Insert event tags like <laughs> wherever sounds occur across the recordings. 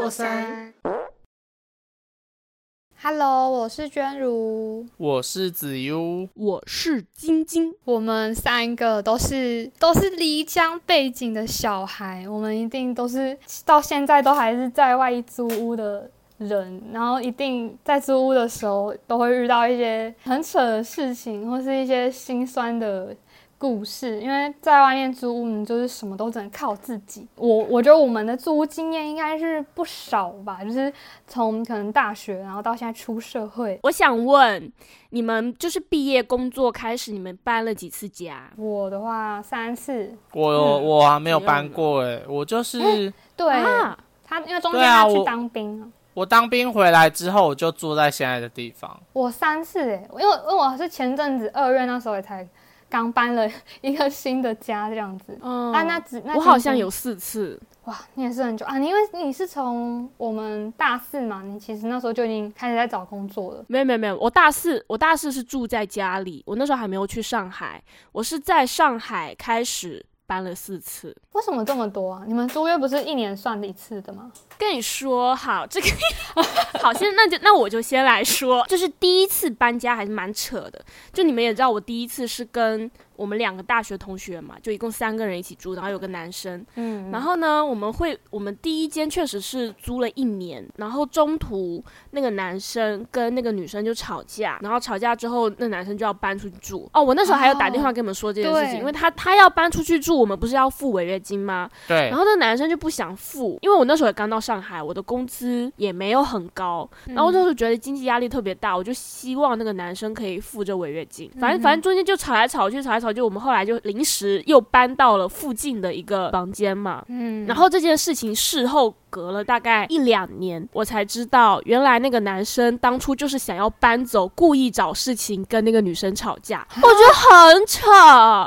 过山。Hello，我是娟如，我是子悠，我是晶晶，我们三个都是都是漓江背景的小孩，我们一定都是到现在都还是在外租屋的人，然后一定在租屋的时候都会遇到一些很扯的事情，或是一些心酸的故事，因为在外面租屋，你就是什么都只能靠自己。我我觉得我们的租屋经验应该是不少吧，就是从可能大学，然后到现在出社会，我想问你们，就是毕业工作开始，你们搬了几次家？我的话三次，我、嗯我还没有搬过哎，我就是、对，啊，他因为中间他去当兵了。我当兵回来之后，我就住在现在的地方。我三次哎，因为因为我是前阵子二月那时候也才刚搬了一个新的家这样子。嗯。啊，那只那我好像有四次，哇，你也是很久。啊，你因为你是从我们大四嘛，你其实那时候就已经开始在找工作了。没有没有没有，我大四我大四是住在家里，我那时候还没有去上海，我是在上海开始搬了四次。为什么这么多啊？你们租约不是一年算一次的吗？跟你说好，这个 <laughs> 好，现在那就那我就先来说，就是第一次搬家还是蛮扯的。就你们也知道，我第一次是跟我们两个大学同学嘛，就一共三个人一起住，然后有个男生。嗯，然后呢，我们会我们第一间确实是租了一年，然后中途那个男生跟那个女生就吵架，然后吵架之后，那男生就要搬出去住。哦，我那时候还有打电话跟你们说这件事情，对因为他他要搬出去住，我们不是要付违约金吗？对然，后那男生就不想付，因为我那时候也刚到上海，我的工资也没有很高，然后就是觉得经济压力特别大，我就希望那个男生可以付这违约金。反正反正中间就吵来吵去，吵来吵去，我们后来就临时又搬到了附近的一个房间嘛。嗯，然后这件事情事后隔了大概一两年，我才知道，原来那个男生当初就是想要搬走，故意找事情跟那个女生吵架，我觉得很扯，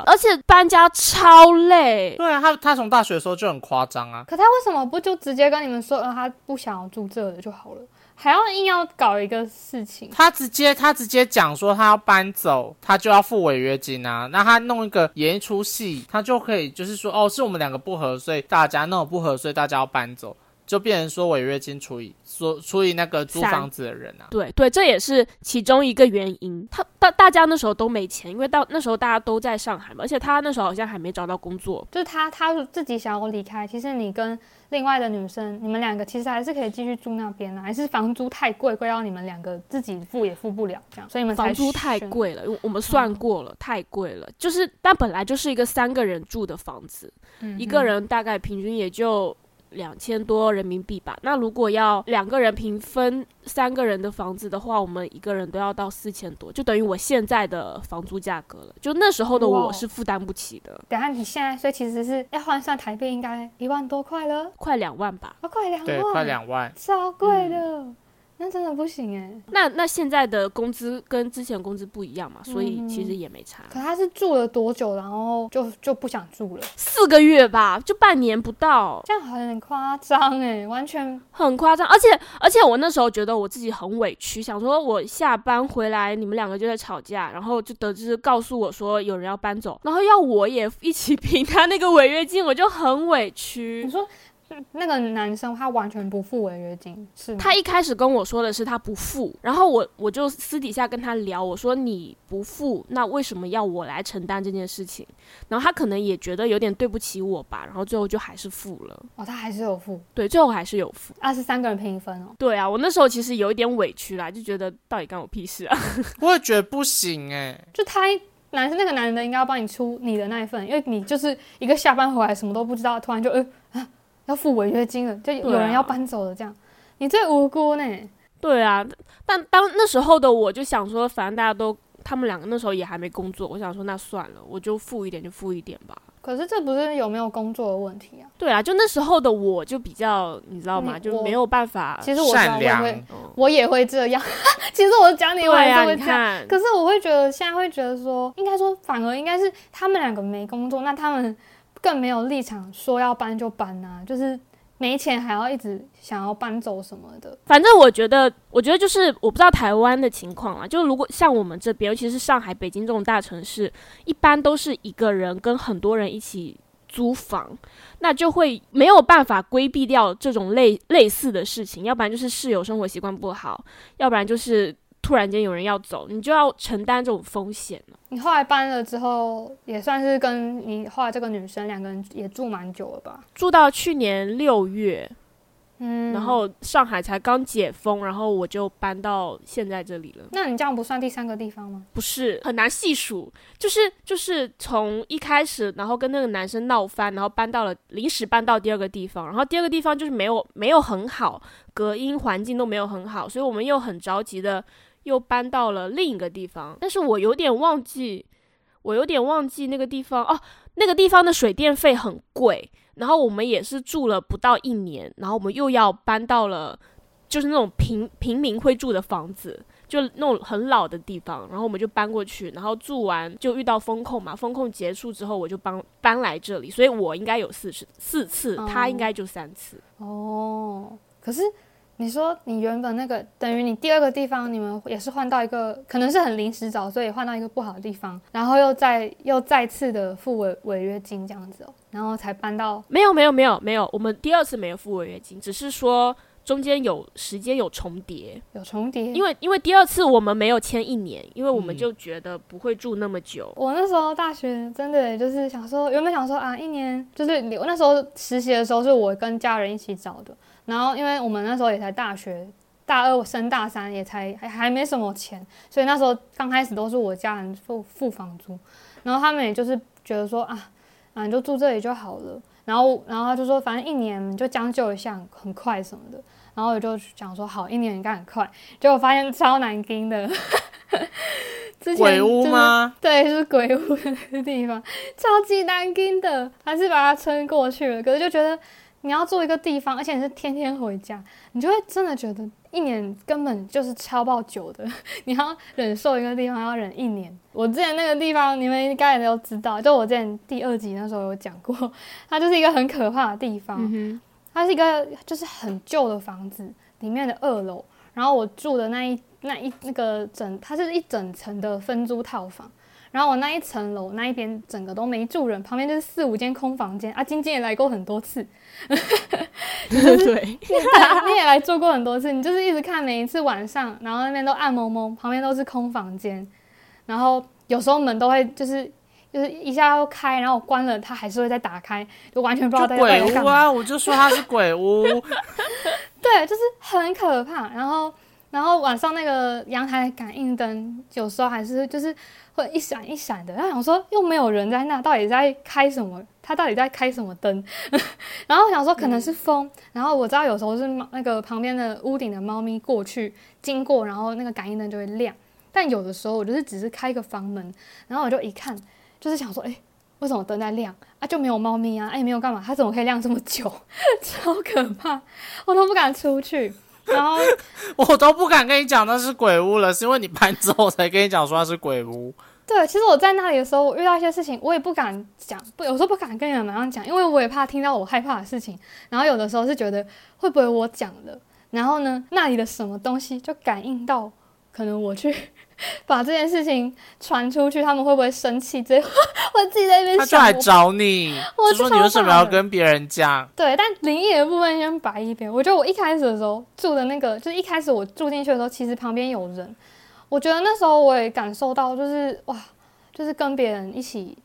而且搬家超累。对啊，他他从大学的时候就很夸张啊。可他为什么不就直接跟你们说，呃，他不想要住这里就好了，还要硬要搞一个事情？他直接他直接讲说他要搬走，他就要付违约金啊。那他弄一个演一出戏，他就可以就是说哦，是我们两个不合，所以大家那种不合，所以大家要搬走，就变成说违约金除以说除以那个租房子的人啊。对对，这也是其中一个原因。他大大家那时候都没钱，因为到那时候大家都在上海嘛，而且他那时候好像还没找到工作。就是他他自己想要离开，其实你跟另外的女生，你们两个其实还是可以继续住那边啊，还是房租太贵，贵到你们两个自己付也付不了这样，所以你们才房租太。贵了，因为我们算过了，太贵了。就是，但本来就是一个三个人住的房子，嗯一个人大概平均也就两千多人民币吧。那如果要两个人平分三个人的房子的话，我们一个人都要到四千多，就等于我现在的房租价格了。就那时候的我是负担不起的，等下你现在，所以其实是要换算台币，应该一万多块了，快两万吧。哦，快两万，对，快，两万。超贵的，那真的不行哎。那那现在的工资跟之前工资不一样嘛，所以嗯其实也没差。可他是住了多久，然后就就不想住了，四个月吧，就半年不到，这样很夸张哎，完全很夸张。而且而且我那时候觉得我自己很委屈，想说我下班回来，你们两个就在吵架，然后就得知告诉我说有人要搬走，然后要我也一起 <laughs> 平他那个违约金，我就很委屈你。说那个男生他完全不付违约金是？他一开始跟我说的是他不付，然后我我就私底下跟他聊，我说你不付，那为什么要我来承担这件事情？然后他可能也觉得有点对不起我吧，然后最后就还是付了。哦，他还是有付，对，最后还是有付。二十三个人平分哦。对啊，我那时候其实有一点委屈啦，就觉得到底干我屁事啊？<laughs> 我也觉得不行哎、就他男生那个男的应该要帮你出你的那一份，因为你就是一个下班回来什么都不知道，突然就呃啊要付违约金了，就有人要搬走了这样，你最无辜呢。对啊，但当那时候的我就想说，反正大家都他们两个那时候也还没工作，我想说那算了，我就付一点就付一点吧。可是这不是有没有工作的问题啊？对啊，就那时候的我就比较，你知道吗？就没有办法。其实我知道善良我也会，嗯我也会这样。<laughs> 其实我讲你，我对啊，还是会这样。可是我会觉得，现在会觉得说，应该说反而应该是他们两个没工作，那他们更没有立场说要搬就搬啊，就是没钱还要一直想要搬走什么的。反正我觉得，我觉得就是我不知道台湾的情况啊，就如果像我们这边，尤其是上海、北京这种大城市，一般都是一个人跟很多人一起租房，那就会没有办法规避掉这种类类似的事情，要不然就是室友生活习惯不好，要不然就是突然间有人要走，你就要承担这种风险你后来搬了之后，也算是跟你后来这个女生两个人也住蛮久了吧？住到去年六月，嗯，然后上海才刚解封，然后我就搬到现在这里了。那你这样不算第三个地方吗？不是很难细数，就是就是从一开始，然后跟那个男生闹翻，然后搬到了临时搬到第二个地方，然后第二个地方就是没有没有很好，隔音环境都没有很好，所以我们又很着急的又搬到了另一个地方。但是我有点忘记，我有点忘记那个地方哦，那个地方的水电费很贵，然后我们也是住了不到一年，然后我们又要搬到了就是那种平平民会住的房子。就那种很老的地方，然后我们就搬过去，然后住完就遇到风控嘛，风控结束之后我就搬搬来这里，所以我应该有四次四次，哦他应该就三次。哦，可是你说你原本那个等于你第二个地方，你们也是换到一个可能是很临时找，所以换到一个不好的地方，然后又再又再次的付违违约金这样子哦，然后才搬到没有没有没有没有，我们第二次没有付违约金，只是说中间有时间有重叠，有重叠，因为因为第二次我们没有签一年，因为我们嗯。就觉得不会住那么久。我那时候大学真的就是想说，原本想说啊，一年就是我那时候实习的时候是我跟家人一起找的，然后因为我们那时候也才大学大二升大三，也才还还没什么钱，所以那时候刚开始都是我家人付付房租，然后他们也就是觉得说啊啊你就住这里就好了，然后然后他就说反正一年就将就一下，很快什么的，然后我就想说好一年应该很快，结果发现超难听的。<laughs> 之前鬼屋吗？对，就是鬼屋的那个地方，超级难听的，还是把它撑过去了。可是就觉得你要住一个地方，而且你是天天回家，你就会真的觉得一年根本就是超爆久的。<laughs> 你要忍受一个地方要忍一年。我之前那个地方，你们应该也都知道，就我之前第二集那时候有讲过，<laughs> 它就是一个很可怕的地方。嗯它是一个就是很旧的房子，里面的二楼，然后我住的那一那一那个整，它是一整层的分租套房，然后我那一层楼那一边整个都没住人，旁边就是四五间空房间啊，晶晶也来过很多次，哼，对，对，你 <laughs> 也来住过很多次，你就是一直看每一次晚上，然后那边都暗蒙蒙，旁边都是空房间，然后有时候门都会就是就是一下要开，然后我关了，它还是会再打开，就完全不知道在就鬼。屋啊！我就说它是鬼屋，<laughs> 对，就是很可怕。然后，然后晚上那个阳台感应灯有时候还是就是会一闪一闪的。然后想说又没有人在那，到底在开什么？他到底在开什么灯？<laughs> 然后想说可能是风。然后我知道有时候是那个旁边的屋顶的猫咪过去经过，然后那个感应灯就会亮。但有的时候我就是只是开个房门，然后我就一看，就是想说，哎、为什么灯在亮啊？就没有猫咪啊？哎、没有干嘛？它怎么可以亮这么久？<laughs> 超可怕，我都不敢出去。然后 <laughs> 我都不敢跟你讲那是鬼屋了，是因为你搬之后才跟你讲说那是鬼屋。对，其实我在那里的时候，我遇到一些事情，我也不敢讲，不，有时候不敢跟你们马上讲，因为我也怕听到我害怕的事情。然后有的时候是觉得会不会我讲了，然后呢，那里的什么东西就感应到，可能我去 <laughs> 把这件事情传出去，他们会不会生气？这 <laughs> 我自己在那边想，他就来找你，我说你为什么要跟别人讲？对，但灵异的部分先摆一边。我觉得我一开始的时候住的那个，就是一开始我住进去的时候，其实旁边有人。我觉得那时候我也感受到，就是哇，就是跟别人一起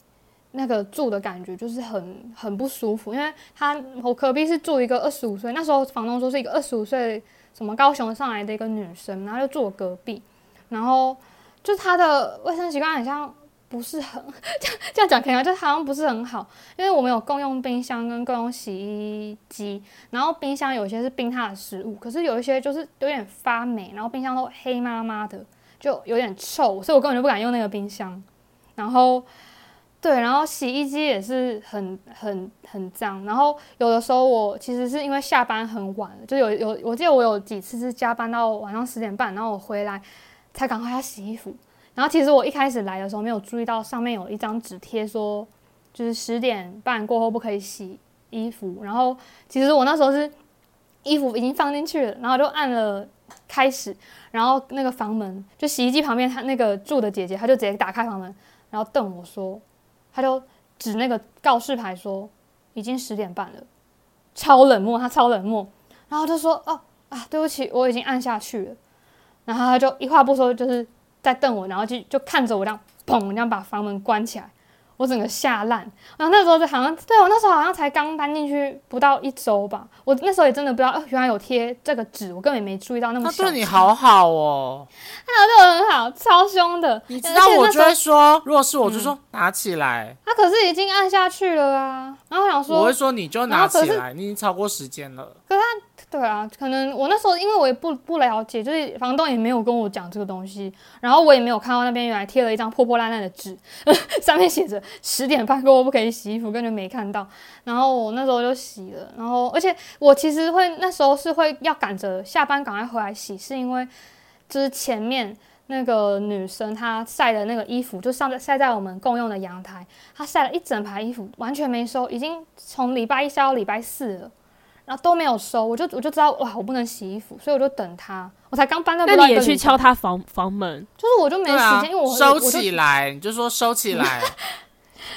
那个住的感觉，就是很很不舒服。因为他我隔壁是住一个二十五岁，那时候房东说是一个二十五岁，什么高雄上来的一个女生，然后就住我隔壁，然后就是她的卫生习惯很像不是很 <laughs> 这样这样讲可以吗？就是好像不是很好。因为我们有共用冰箱跟共用洗衣机，然后冰箱有些是冰他的食物，可是有一些就是有点发霉，然后冰箱都黑麻麻的，就有点臭，所以我根本就不敢用那个冰箱。然后，对，然后洗衣机也是很很很脏。然后有的时候我其实是因为下班很晚，就有有我记得我有几次是加班到晚上十点半，然后我回来才赶快要洗衣服。然后其实我一开始来的时候没有注意到上面有一张纸贴说。就是十点半过后不可以洗衣服，然后其实我那时候是衣服已经放进去了，然后就按了开始，然后那个房门就洗衣机旁边，他那个住的姐姐，她就直接打开房门，然后瞪我说，她就指那个告示牌说已经十点半了，超冷漠，他超冷漠，然后就说哦啊，对不起，我已经按下去了，然后他就一话不说，就是在瞪我，然后就就看着我这样，砰，这样把房门关起来。我整个吓烂，然后那时候就好像，对我那时候好像才刚搬进去不到一周吧，我那时候也真的不知道，呃，原来有贴这个纸，我根本没注意到那么。他对你好好哦，他对我很好，超凶的。你知道我就会说，如果是我就说拿起来。他可是已经按下去了啊，然后我想说，我会说你就拿起来，你已经超过时间了。对啊，可能我那时候因为我也不不了解，就是房东也没有跟我讲这个东西，然后我也没有看到那边原来贴了一张破破烂烂的纸，<laughs> 上面写着十点半过后不可以洗衣服，根本没看到。然后我那时候就洗了，然后而且我其实会那时候是会要赶着下班赶快回来洗，是因为就是前面那个女生她晒的那个衣服就上在晒在我们共用的阳台，她晒了一整排衣服完全没收，已经从礼拜一晒到礼拜四了。然后都没有收，我就我就知道哇，我不能洗衣服，所以我就等他。我才刚搬到，那你也去敲他房房门？就是我就没时间，因为我收起来，你就说收起来。<laughs>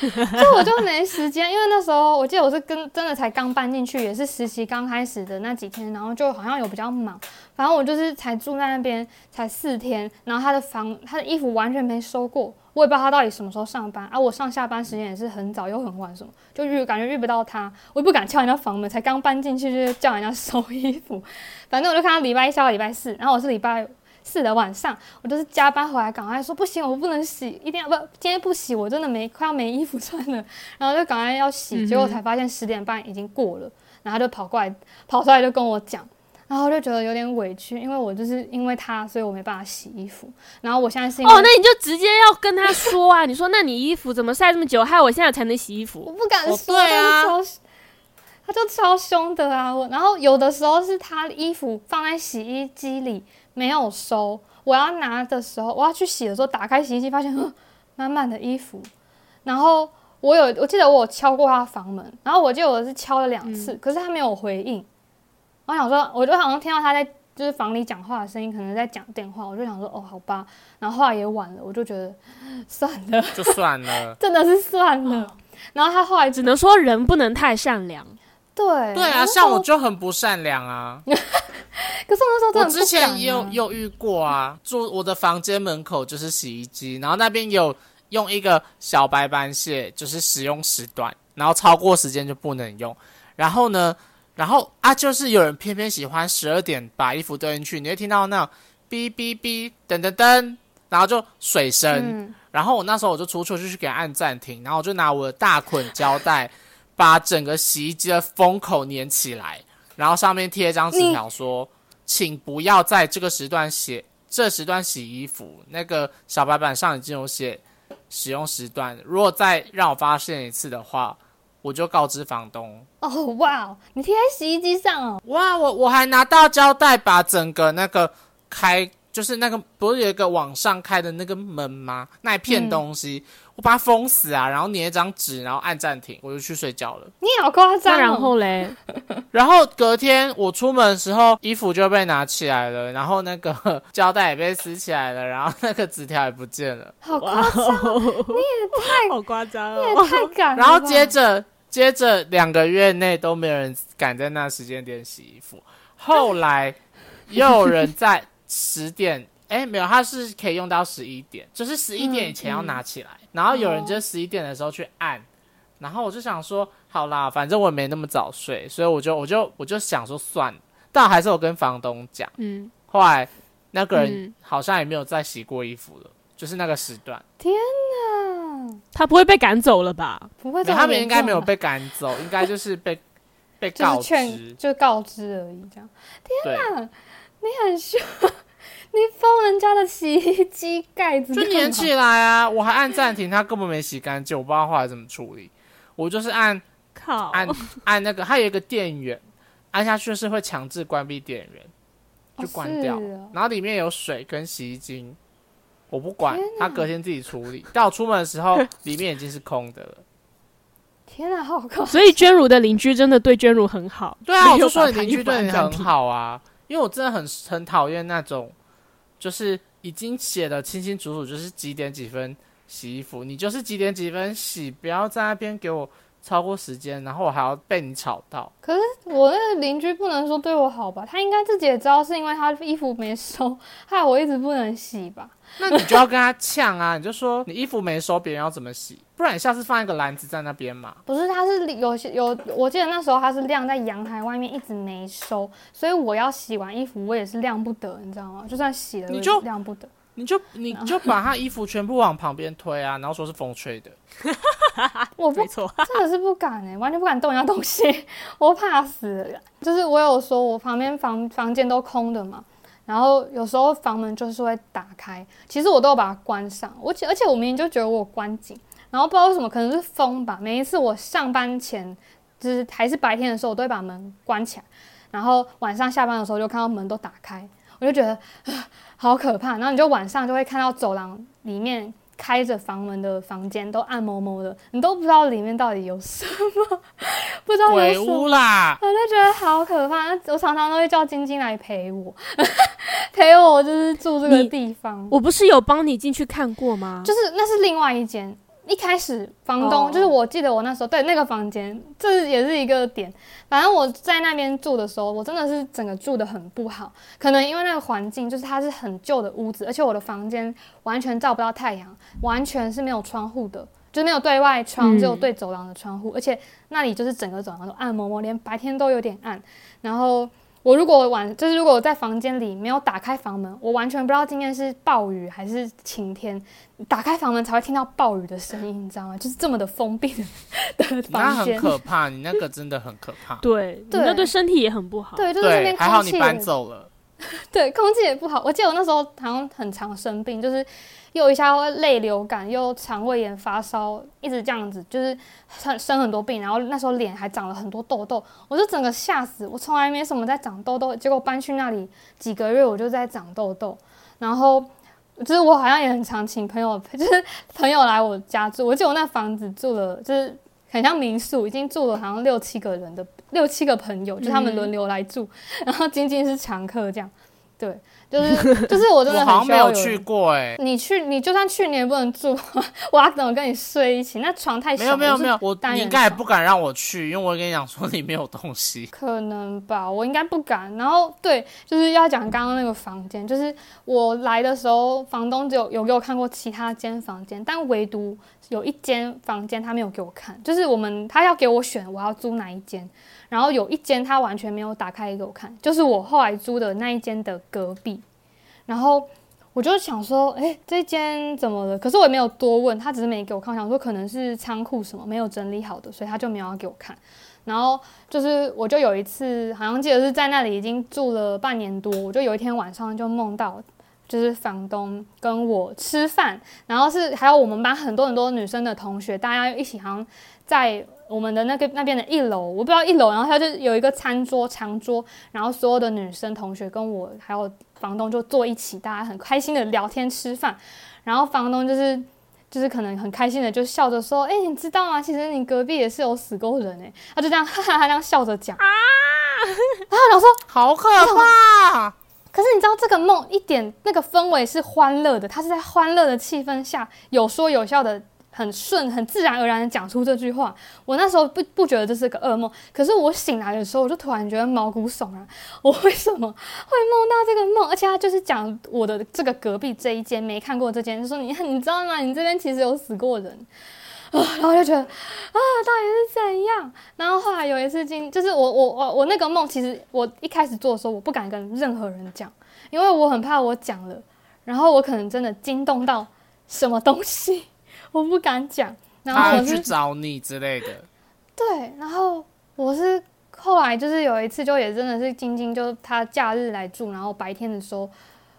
<laughs> 就我就没时间，因为那时候我记得我是跟真的才刚搬进去，也是实习刚开始的那几天，然后就好像有比较忙。反正我就是才住在那边才四天，然后他的房他的衣服完全没收过。我也不知道他到底什么时候上班啊！我上下班时间也是很早又很晚，什么就遇感觉遇不到他，我也不敢敲人家房门，才刚搬进去就叫人家 <laughs> 收衣服。反正我就看他礼拜一下到礼拜四，然后我是礼拜四的晚上，我就是加班回来赶快说不行，我不能洗，一定要不今天不洗我真的没快要没衣服穿了，<laughs> 然后就赶快要洗，结果才发现十点半已经过了，然后就跑过来跑出来就跟我讲。然后就觉得有点委屈，因为我就是因为他，所以我没办法洗衣服。然后我现在是哦，那你就直接要跟他说啊！<laughs> 你说，那你衣服怎么晒这么久，害我现在才能洗衣服？我不敢说，对啊，他就超凶的啊！我然后有的时候是他衣服放在洗衣机里没有收，我要拿的时候，我要去洗的时候，打开洗衣机发现 <laughs> 满满的衣服。然后我有，我记得我有敲过他房门，然后我记得我是敲了两次，可是他没有回应。我想说，我就好像听到他在就是房里讲话的声音，可能在讲电话。我就想说，哦，好吧。然后后来也晚了，我就觉得 <gasps> 算了，就算了，<laughs> 真的是算了。然后他后来只能说人不能太善良。对对啊，像我就很不善良啊。<laughs> 可是我那时候我之前也有有遇过啊，住我的房间门口就是洗衣机，然后那边有用一个小白板写就是使用时段，然后超过时间就不能用。然后呢？然后啊，就是有人偏偏喜欢十二点把衣服丢进去，你会听到那种哔哔哔噔噔噔，然后就水声。然后我那时候我就出去就去给他按暂停，然后我就拿我的大捆胶带把整个洗衣机的封口粘起来，然后上面贴一张纸条说：“请不要在这个时段洗这时段洗衣服。”那个小白板上已经有写使用时段，如果再让我发现一次的话。我就告知房东哦，哇，你贴在洗衣机上哦，哇，我我还拿到胶带把整个那个开，就是那个不是有一个往上开的那个门吗？那一片东西，我把它封死啊，然后粘一张纸，然后按暂停，我就去睡觉了。你好夸张，然后嘞，<laughs> 然后隔天我出门的时候，衣服就被拿起来了，然后那个 <laughs> 胶带也被撕起来了，然后那个纸条也不见了。好夸张，你也太 <laughs> 好夸张，你也太敢。然后接着。接着两个月内都没有人敢在那时间点洗衣服，后来又有人在十点，哎，没有，他是可以用到十一点，就是十一点以前要拿起来，然后有人就十一点的时候去按，然后我就想说，好啦，反正我也没那么早睡，所以我就我就我就想说算了，但还是有跟房东讲，嗯，后来那个人好像也没有再洗过衣服了，就是那个时段，天哪！他不会被赶走了吧？不会，他们应该没有被赶走，应该就是被 <laughs> 被告知，就告知而已。这样，天哪，你很凶，你封人家的洗衣机盖子，就粘起来啊！我还按暂停，它根本没洗干净，我不知道后来怎么处理。我就是按靠按按那个，它有一个电源，按下去是会强制关闭电源，就关掉，然后里面有水跟洗衣精。我不管，他隔天自己处理。到我出门的时候，<laughs> 里面已经是空的了。天啊，好可所以娟如的邻居真的对娟如很好。对啊，我就说你邻居对你很好啊。因为我真的很很讨厌那种，就是已经写的清清楚楚，就是几点几分洗衣服，你就是几点几分洗，不要在那边给我超过时间，然后我还要被你吵到。可是我那个邻居不能说对我好吧？他应该自己也知道是因为他衣服没收，害我一直不能洗吧？那你就要跟他呛啊！你就说你衣服没收，别人要怎么洗？不然你下次放一个篮子在那边嘛。不是，它是有些有，我记得那时候它是晾在阳台外面，一直没收，所以我要洗完衣服，我也是晾不得，你知道吗？就算洗了，你就晾不得。你就你就 <laughs> 把他衣服全部往旁边推啊，然后说是风吹的。<laughs> 我不错，<laughs> 真的是不敢哎，完全不敢动人家东西，我怕死。就是我有说，我旁边房房间都空的嘛，然后有时候房门就是会打开，其实我都有把它关上。我而且我明明就觉得我关紧，然后不知道为什么，可能是风吧。每一次我上班前，就是还是白天的时候，我都会把门关起来，然后晚上下班的时候就看到门都打开，我就觉得好可怕。然后你就晚上就会看到走廊里面。开着房门的房间都暗蒙蒙的，你都不知道里面到底有什么，不知道鬼屋啦，我就觉得好可怕。我常常都会叫晶晶来陪我，<laughs> 陪我就是住这个地方。我不是有帮你进去看过吗？就是那是另外一间。一开始房东就是我记得我那时候对那个房间，这也是一个点。反正我在那边住的时候，我真的是整个住的很不好。可能因为那个环境就是它是很旧的屋子，而且我的房间完全照不到太阳，完全是没有窗户的，就没有对外窗，只有对走廊的窗户。而且那里就是整个走廊都暗蒙蒙，连白天都有点暗。然后。我如果晚就是如果我在房间里没有打开房门，我完全不知道今天是暴雨还是晴天。打开房门才会听到暴雨的声音，你知道吗？就是这么的封闭的房间，很可怕。你那个真的很可怕。对，那对身体也很不好。对，就是那边还好你搬走了。<laughs> 对，空气也不好。我记得我那时候好像很常生病，就是又一下会泪流感，又肠胃炎、发烧，一直这样子，就是生生很多病。然后那时候脸还长了很多痘痘，我就整个吓死。我从来没什么在长痘痘，结果搬去那里几个月，我就在长痘痘。然后就是我好像也很常请朋友，<laughs> 就是朋友来我家住。我记得我那房子住了，就是很像民宿，已经住了好像六七个人的。六七个朋友，就他们轮流来住，<laughs> 然后晶晶是常客，这样，对，就是 <laughs> 就是我真的好像没有去过哎，你去你就算去年也不能住，<laughs> 我要怎么跟你睡一起？那床太小，没有没有没有，我你应该也不敢让我去，因为我跟你讲说你没有东西，可能吧，我应该不敢。然后对，就是要讲刚刚那个房间，就是我来的时候，房东只有有给我看过其他间房间，但唯独有一间房间他没有给我看，就是我们他要给我选我要租哪一间。然后有一间他完全没有打开给我看，就是我后来租的那一间的隔壁。然后我就想说，哎，这间怎么了？可是我也没有多问，他只是没给我看。我想说可能是仓库什么没有整理好的，所以他就没有要给我看。然后就是我就有一次，好像记得是在那里已经住了半年多，我就有一天晚上就梦到，就是房东跟我吃饭，然后是还有我们班很多很多女生的同学，大家一起好像在。我们的那个那边的一楼，我不知道一楼，然后他就有一个餐桌长桌，然后所有的女生同学跟我还有房东就坐一起，大家很开心的聊天吃饭，然后房东就是 <laughs> 就是可能很开心的就笑着说：“哎，你知道吗？其实你隔壁也是有死过人哎。”他就这样哈哈哈这样笑着讲啊，然后我说好可怕，可是你知道这个梦一点那个氛围是欢乐的，他是在欢乐的气氛下有说有笑的。很顺，很自然而然的讲出这句话。我那时候不不觉得这是个噩梦，可是我醒来的时候，我就突然觉得毛骨悚然。<laughs> 我为什么会梦到这个梦？而且他就是讲我的这个隔壁这一间没看过这间，就说你你知道吗？你这边其实有死过人啊。<sighs> 然后就觉得啊，到底是怎样？然后后来有一次进，就是我我我我那个梦，其实我一开始做的时候，我不敢跟任何人讲，因为我很怕我讲了，然后我可能真的惊动到什么东西。我不敢讲，然后我去找你之类的。对，然后我是后来就是有一次，就也真的是晶晶，就她假日来住，然后白天的时候，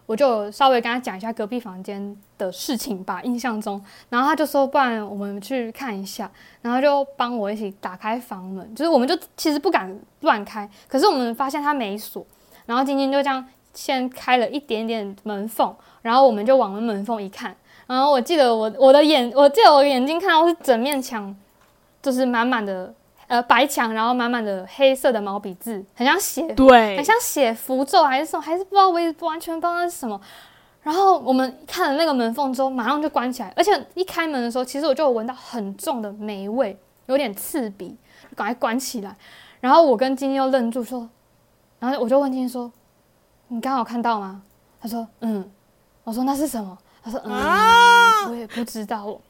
我就稍微跟她讲一下隔壁房间的事情吧，印象中，然后她就说，不然我们去看一下，然后就帮我一起打开房门，就是我们就其实不敢乱开，可是我们发现它没锁，然后晶晶就这样先开了一点点门缝，然后我们就往门缝一看。然后我记得我我的眼，我记得我眼睛看到是整面墙，就是满满的呃白墙，然后满满的黑色的毛笔字，很像写对，很像写符咒还是什么，还是不知道我完全不知道那是什么。然后我们看了那个门缝之后，马上就关起来，而且一开门的时候，其实我就闻到很重的霉味，有点刺鼻，赶快关起来。然后我跟晶晶又愣住说，然后我就问晶晶说：“你刚好看到吗？”他说：“嗯。”我说：“那是什么？”他说：“嗯，我也不知道。”我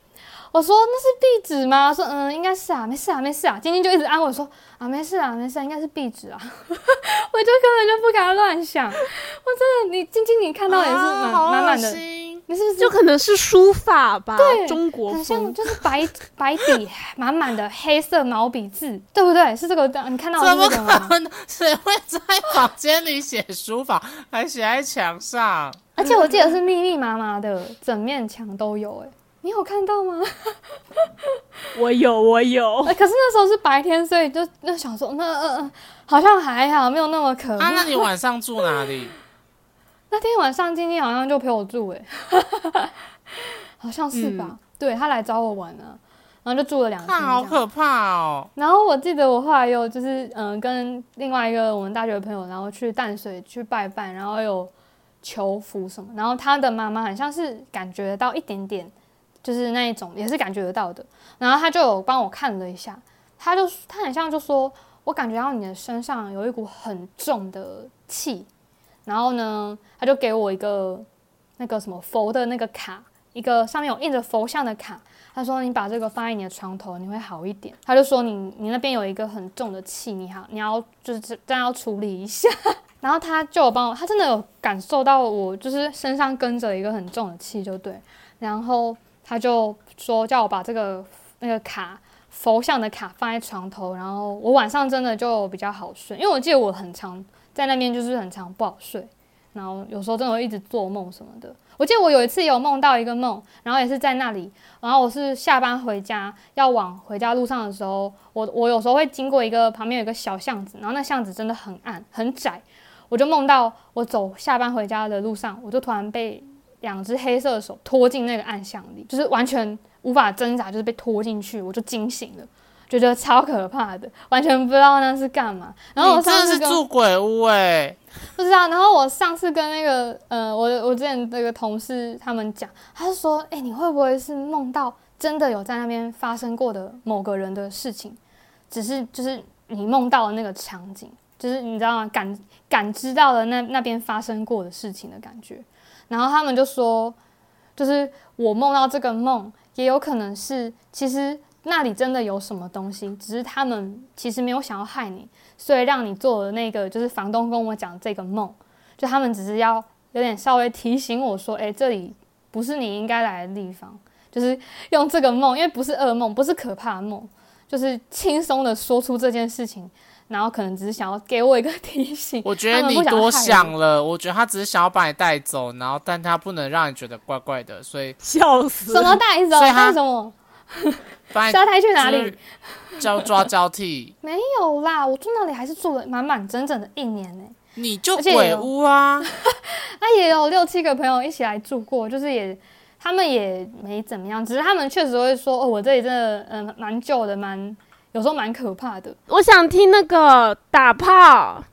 我说：“那是壁纸吗？”他说：“嗯，应该是啊，没事啊，没事啊。”晶晶就一直安慰我说：“啊，没事啊，没事，啊应该是壁纸啊。<laughs> ”我就根本就不敢乱想。我真的，你晶晶，你看到也是满满满的。你是不是就可能是书法吧？对，中国很像，就是白 <laughs> 白底满满的黑色毛笔字，对不对？是这个，你看到怎么可能？谁会在房间里写书法，还写在墙上？而且我记得是密密麻麻的，整面墙都有。哎，你有看到吗？<laughs> 我有，我有。<laughs> 可是那时候是白天，所以就那想说，那嗯嗯，好像还好，没有那么可怕。那你晚上住哪里？那天晚上，晶晶好像就陪我住，哎，好像是吧？对他来找我玩啊，然后就住了两天。好可怕哦！然后我记得我后来又就是嗯，跟另外一个我们大学的朋友，然后去淡水去拜拜，然后有求福什么。然后他的妈妈好像是感觉到一点点，就是那一种也是感觉得到的。然后他就有帮我看了一下，他就他很像就说，我感觉到你的身上有一股很重的气。然后呢，他就给我一个那个什么佛的那个卡，一个上面有印着佛像的卡。他说：“你把这个放在你的床头，你会好一点。”他就说：“你你那边有一个很重的气，你好，你要就是这样要处理一下。<laughs> ”然后他就帮我，他真的有感受到我就是身上跟着一个很重的气，就对。然后他就说叫我把这个那个卡佛像的卡放在床头，然后我晚上真的就比较好睡，因为我记得我很长。在那边就是很长不好睡，然后有时候真的会一直做梦什么的。我记得我有一次有梦到一个梦，然后也是在那里，然后我是下班回家要往回家路上的时候，我我有时候会经过一个旁边有一个小巷子，然后那巷子真的很暗很窄，我就梦到我走下班回家的路上，我就突然被两只黑色的手拖进那个暗巷里，就是完全无法挣扎，就是被拖进去，我就惊醒了。觉得超可怕的，完全不知道那是干嘛。然后我上次是住鬼屋哎，不知道。然后我上次跟那个呃，我我之前那个同事他们讲，他就说，哎，你会不会是梦到真的有在那边发生过的某个人的事情？只是就是你梦到的那个场景，就是你知道吗？感感知到了那那边发生过的事情的感觉。然后他们就说，就是我梦到这个梦，也有可能是其实。那里真的有什么东西？只是他们其实没有想要害你，所以让你做了那个，就是房东跟我讲这个梦，就他们只是要有点稍微提醒我说，哎，这里不是你应该来的地方，就是用这个梦，因为不是噩梦，不是可怕的梦，就是轻松的说出这件事情，然后可能只是想要给我一个提醒。我觉得你多想了，我觉得他只是想要把你带走，然后但他不能让你觉得怪怪的，所以笑死。什么带走？带什么？<laughs> 沙胎去哪里？交抓交替？<laughs> 没有啦，我住那里还是住了满满整整的一年呢。你就鬼屋啊？那 <laughs> 也有六七个朋友一起来住过，就是也他们也没怎么样，只是他们确实会说哦，我这里真的嗯蛮旧的，蛮有时候蛮可怕的。我想听那个打炮，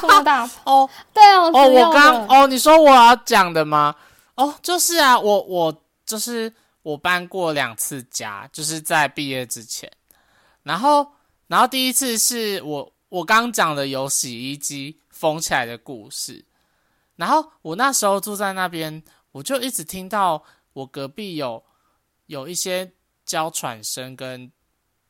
什么打哦？对啊，哦，我刚哦，你说我要讲的吗？哦，就是啊，我我就是。我搬过两次家，就是在毕业之前。然后，然后第一次是我我刚讲的有洗衣机封起来的故事。然后我那时候住在那边，我就一直听到我隔壁有有一些娇喘声跟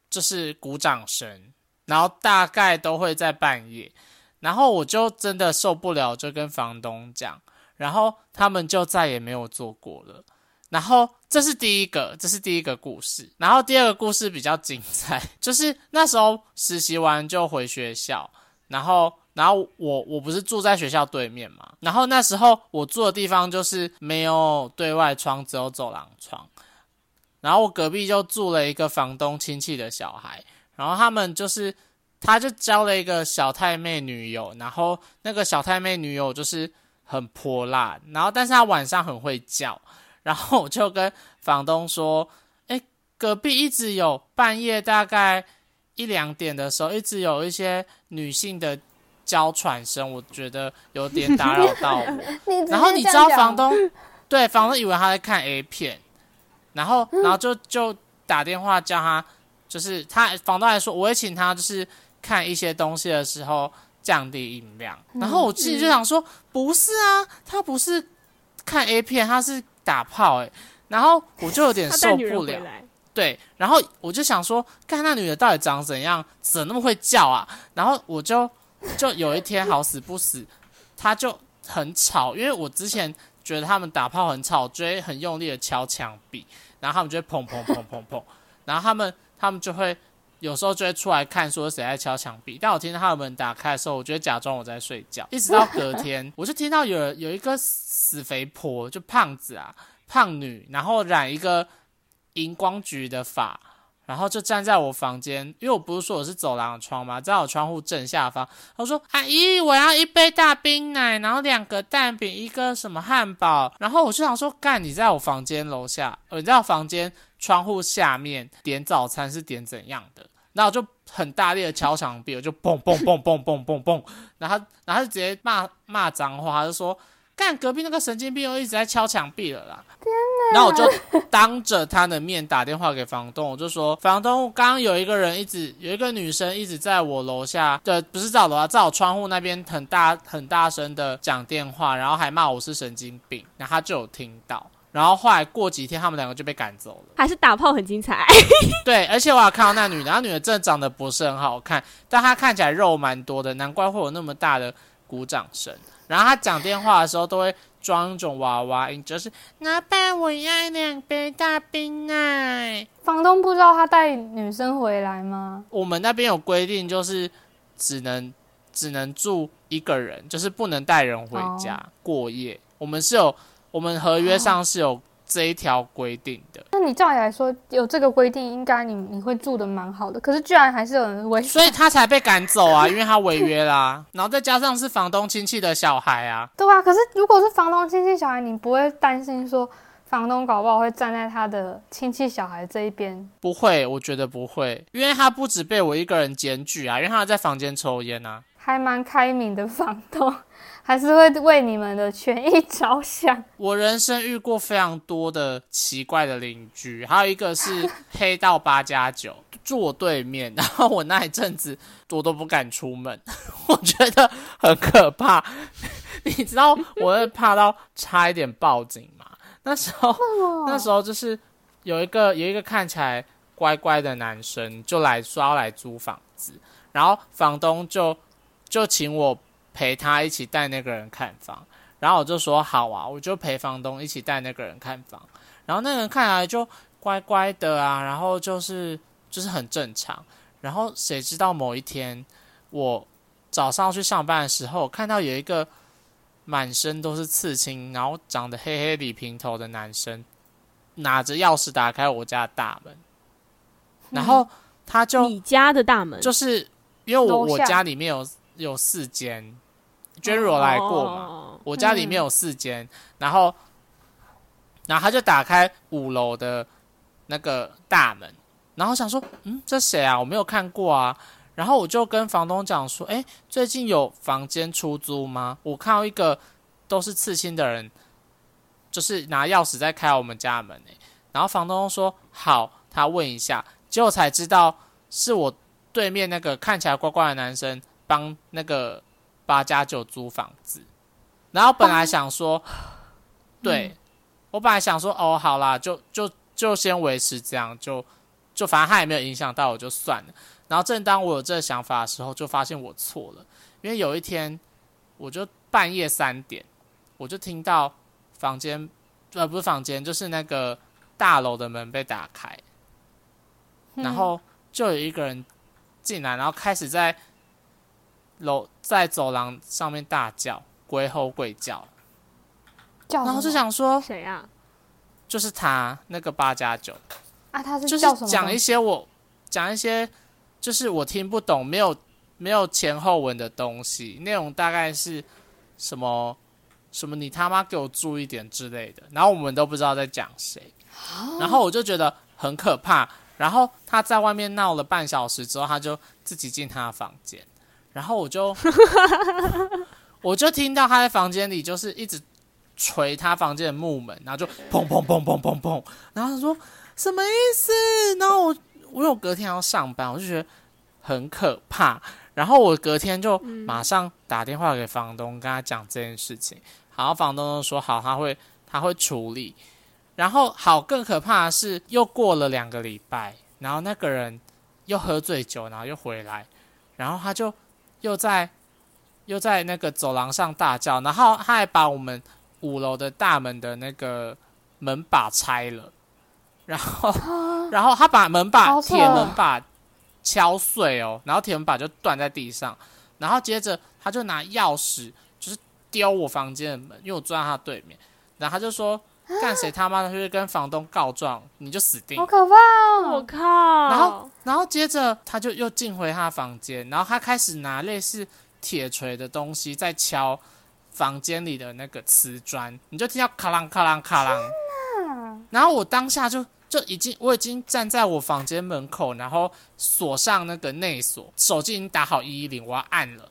就是鼓掌声，然后大概都会在半夜。然后我就真的受不了，就跟房东讲，然后他们就再也没有做过了。然后这是第一个，这是第一个故事。然后第二个故事比较精彩，<laughs> 就是那时候实习完就回学校，然后，然后我我不是住在学校对面嘛，然后那时候我住的地方就是没有对外窗，只有走廊窗。然后我隔壁就住了一个房东亲戚的小孩，然后他们就是，他就交了一个小太妹女友，然后那个小太妹女友就是很泼辣，然后但是她晚上很会叫。然后我就跟房东说：“哎，隔壁一直有半夜大概一两点的时候，一直有一些女性的娇喘声，我觉得有点打扰到我。<laughs> 然后你知道房东对房东以为他在看 A 片，然后然后就就打电话叫他就是他房东还说，我会请他就是看一些东西的时候降低音量。然后我自己就想说，不是啊，他不是看 A 片，他是打炮哎。然后我就有点受不了。对，然后我就想说，看那女的到底长怎样，怎么那么会叫啊？然后我就就有一天好死不死，她就很吵，因为我之前觉得他们打炮很吵，就会很用力的敲墙壁，然后他们就会砰砰砰砰砰，然后他们他们就会有时候就会出来看说谁在敲墙壁，但我听到他们门打开的时候，我就会假装我在睡觉，一直到隔天，<laughs> 我就听到有有一个死肥婆，就胖子啊，胖女，然后染一个。荧光橘的发，然后就站在我房间，因为我不是说我是走廊的窗吗？在我窗户正下方。他说：“阿姨，我要一杯大冰奶，然后两个蛋饼，一个什么汉堡。”然后我就想说：“干，你在我房间楼下，呃，你在我房间窗户下面点早餐是点怎样的？”然后我就很大力的敲墙壁，我就嘣嘣嘣嘣嘣嘣嘣，然后然后就直接骂骂脏话，就说。看隔壁那个神经病又一直在敲墙壁了啦！天哪！然后我就当着他的面打电话给房东，我就说：房东，刚刚有一个人一直有一个女生一直在我楼下，对，不是在我楼下，在我窗户那边很大很大声的讲电话，然后还骂我是神经病。然后他就有听到，然后后来过几天他们两个就被赶走了。还是打炮很精彩。<laughs> 对，而且我还看到那女的，那女的真的长得不是很好看，但她看起来肉蛮多的，难怪会有那么大的鼓掌声。然后她讲电话的时候都会装一种娃娃音，就是“老板，我要两杯大冰奶”。房东不知道他带女生回来吗？我们那边有规定，就是只能只能住一个人，就是不能带人回家过夜。我们是有，我们合约上是有。这一条规定的，那你照理来说有这个规定，应该你你会住的蛮好的。可是居然还是有人违，所以他才被赶走啊，因为他违约啦。<laughs> 然后再加上是房东亲戚的小孩啊，对啊。可是如果是房东亲戚小孩，你不会担心说房东搞不好会站在他的亲戚小孩这一边？不会，我觉得不会，因为他不止被我一个人检举啊，因为他在房间抽烟啊，还蛮开明的房东。还是会为你们的权益着想。我人生遇过非常多的奇怪的邻居，还有一个是 <laughs> 黑道八加九，住我对面。然后我那一阵子我都不敢出门，<laughs> 我觉得很可怕。你知道我会怕到差一点报警吗？那时候那时候就是有一个有一个看起来乖乖的男生就来说要来租房子，然后房东就就请我。陪他一起带那个人看房，然后我就说好啊，我就陪房东一起带那个人看房，然后那个人看来就乖乖的啊，然后就是就是很正常，然后谁知道某一天我早上去上班的时候，看到有一个满身都是刺青，然后长得黑黑李平头的男生拿着钥匙打开我家的大门，然后他就你家的大门，就是因为我我家里面有有四间。娟如来过嘛？我家里面有四间，然后，然后他就打开五楼的那个大门，然后想说，嗯，这谁啊？我没有看过啊。然后我就跟房东讲说，哎，最近有房间出租吗？我看到一个都是刺青的人，就是拿钥匙在开我们家门诶。然后房东说好，他问一下，结果才知道是我对面那个看起来怪怪的男生帮那个。八加九租房子，然后本来想说，对我本来想说，哦，好啦，就就就先维持这样，就就反正他也没有影响到我，就算了。然后正当我有这个想法的时候，就发现我错了，因为有一天，我就半夜三点，我就听到房间，呃，不是房间，就是那个大楼的门被打开，然后就有一个人进来，然后开始在。楼在走廊上面大叫，鬼吼鬼叫，然后就想说谁啊？就是他那个八加九。啊，他是就是讲一些我讲一些就是我听不懂，没有没有前后文的东西，内容大概是什么什么你他妈给我注意点之类的，然后我们都不知道在讲谁，然后我就觉得很可怕，然后他在外面闹了半小时之后，他就自己进他的房间。然后我就，<laughs> 我就听到他在房间里就是一直捶他房间的木门，然后就砰砰砰砰砰砰，然后他说什么意思？然后我我有隔天要上班，我就觉得很可怕。然后我隔天就马上打电话给房东，跟他讲这件事情。然后房东说好，他会他会处理。然后好，更可怕的是，又过了两个礼拜，然后那个人又喝醉酒，然后又回来，然后他就又在又在那个走廊上大叫，然后他还把我们五楼的大门的那个门把拆了，然后然后他把门把铁门把敲碎哦，然后铁门把就断在地上，然后接着他就拿钥匙就是丢我房间的门，因为我坐在他对面，然后他就说。干谁他妈的去跟房东告状，你就死定好。可怕哦！我靠！然后，然后接着他就又进回他房间，然后他开始拿类似铁锤的东西在敲房间里的那个瓷砖，你就听到咔啷咔啷咔啷。然后我当下就就已经我已经站在我房间门口，然后锁上那个内锁，手机已经打好一一零，我要按了，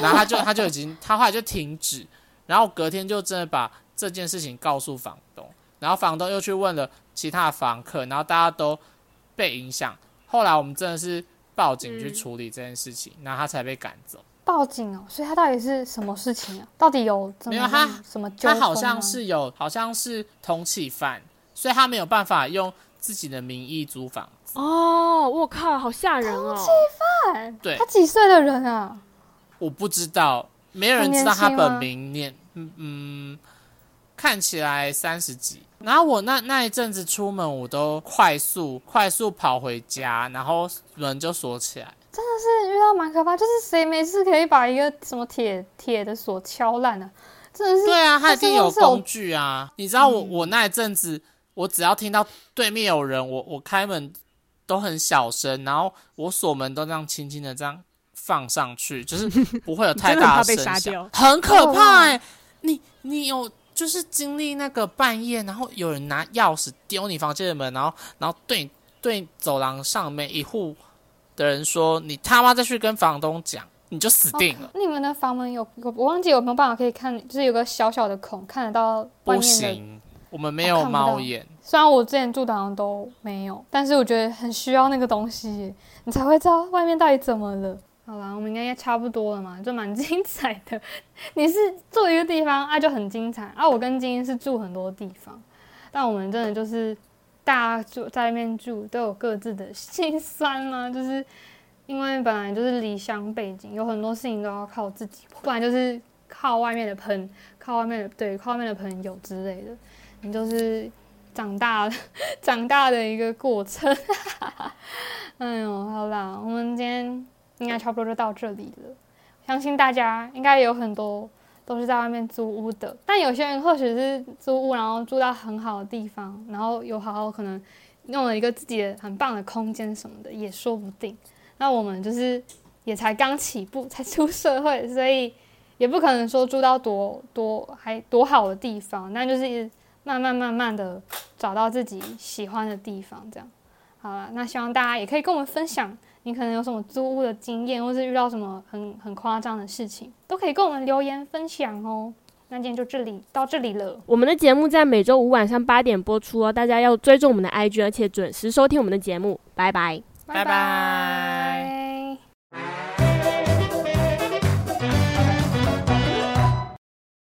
然后他就他就已经他后来就停止，然后隔天就真的把这件事情告诉房东，然后房东又去问了其他房客，然后大家都被影响。后来我们真的是报警去处理这件事情，然后他才被赶走。报警哦，所以他到底是什么事情啊？到底有怎么没有他什么纠纷吗他好像是有，好像是通缉犯，所以他没有办法用自己的名义租房子。哦，我靠，好吓人哦！哎对他几岁的人啊？我不知道，没有人知道他本名念，嗯嗯，看起来三十几。然后我那那一阵子出门，我都快速快速跑回家，然后门就锁起来。真的是遇到蛮可怕，就是谁没事可以把一个什么铁铁的锁敲烂啊？真的是对啊，他一定有工具啊！你知道我、我那一阵子，我只要听到对面有人，我我开门都很小声，然后我锁门都这样轻轻的这样放上去，就是不会有太大的 <laughs> 声响，很可哦怕哎、你你有就是经历那个半夜，然后有人拿钥匙丢你房间的门，然后然后对对走廊上每一户的人说：“你他妈再去跟房东讲，你就死定了。你们的房门有有我忘记有没有办法可以看，就是有个小小的孔看得到外不面的。行，我们没有猫眼。虽然我之前住的好像都没有，但是我觉得很需要那个东西，你才会知道外面到底怎么了。好啦，我们应该差不多了嘛，就蛮精彩的。<laughs> 你是住一个地方啊，就很精彩啊。我跟金英是住很多地方，但我们真的就是大家住在外面住都有各自的心酸嘛，<laughs> 就是因为本来就是离乡背景，有很多事情都要靠自己，不然就是靠外面的朋，靠外面的对，靠外面的朋友之类的。你就是长大了，<laughs> 长大的一个过程。哎呦，好啦，我们今天应该差不多就到这里了。相信大家应该有很多都是在外面租屋的，但有些人或许是租屋，然后住到很好的地方，然后有好好可能弄了一个自己很棒的空间什么的，也说不定。那我们就是也才刚起步，才出社会，所以也不可能说住到多多还多好的地方，但就是慢慢慢慢的找到自己喜欢的地方，这样。好了，那希望大家也可以跟我们分享，你可能有什么租屋的经验，或是遇到什么很很夸张的事情，都可以跟我们留言分享哦。那今天就这里到这里了，我们的节目在每周五晚上八点播出哦，大家要追踪我们的 IG，而且准时收听我们的节目。拜拜。拜拜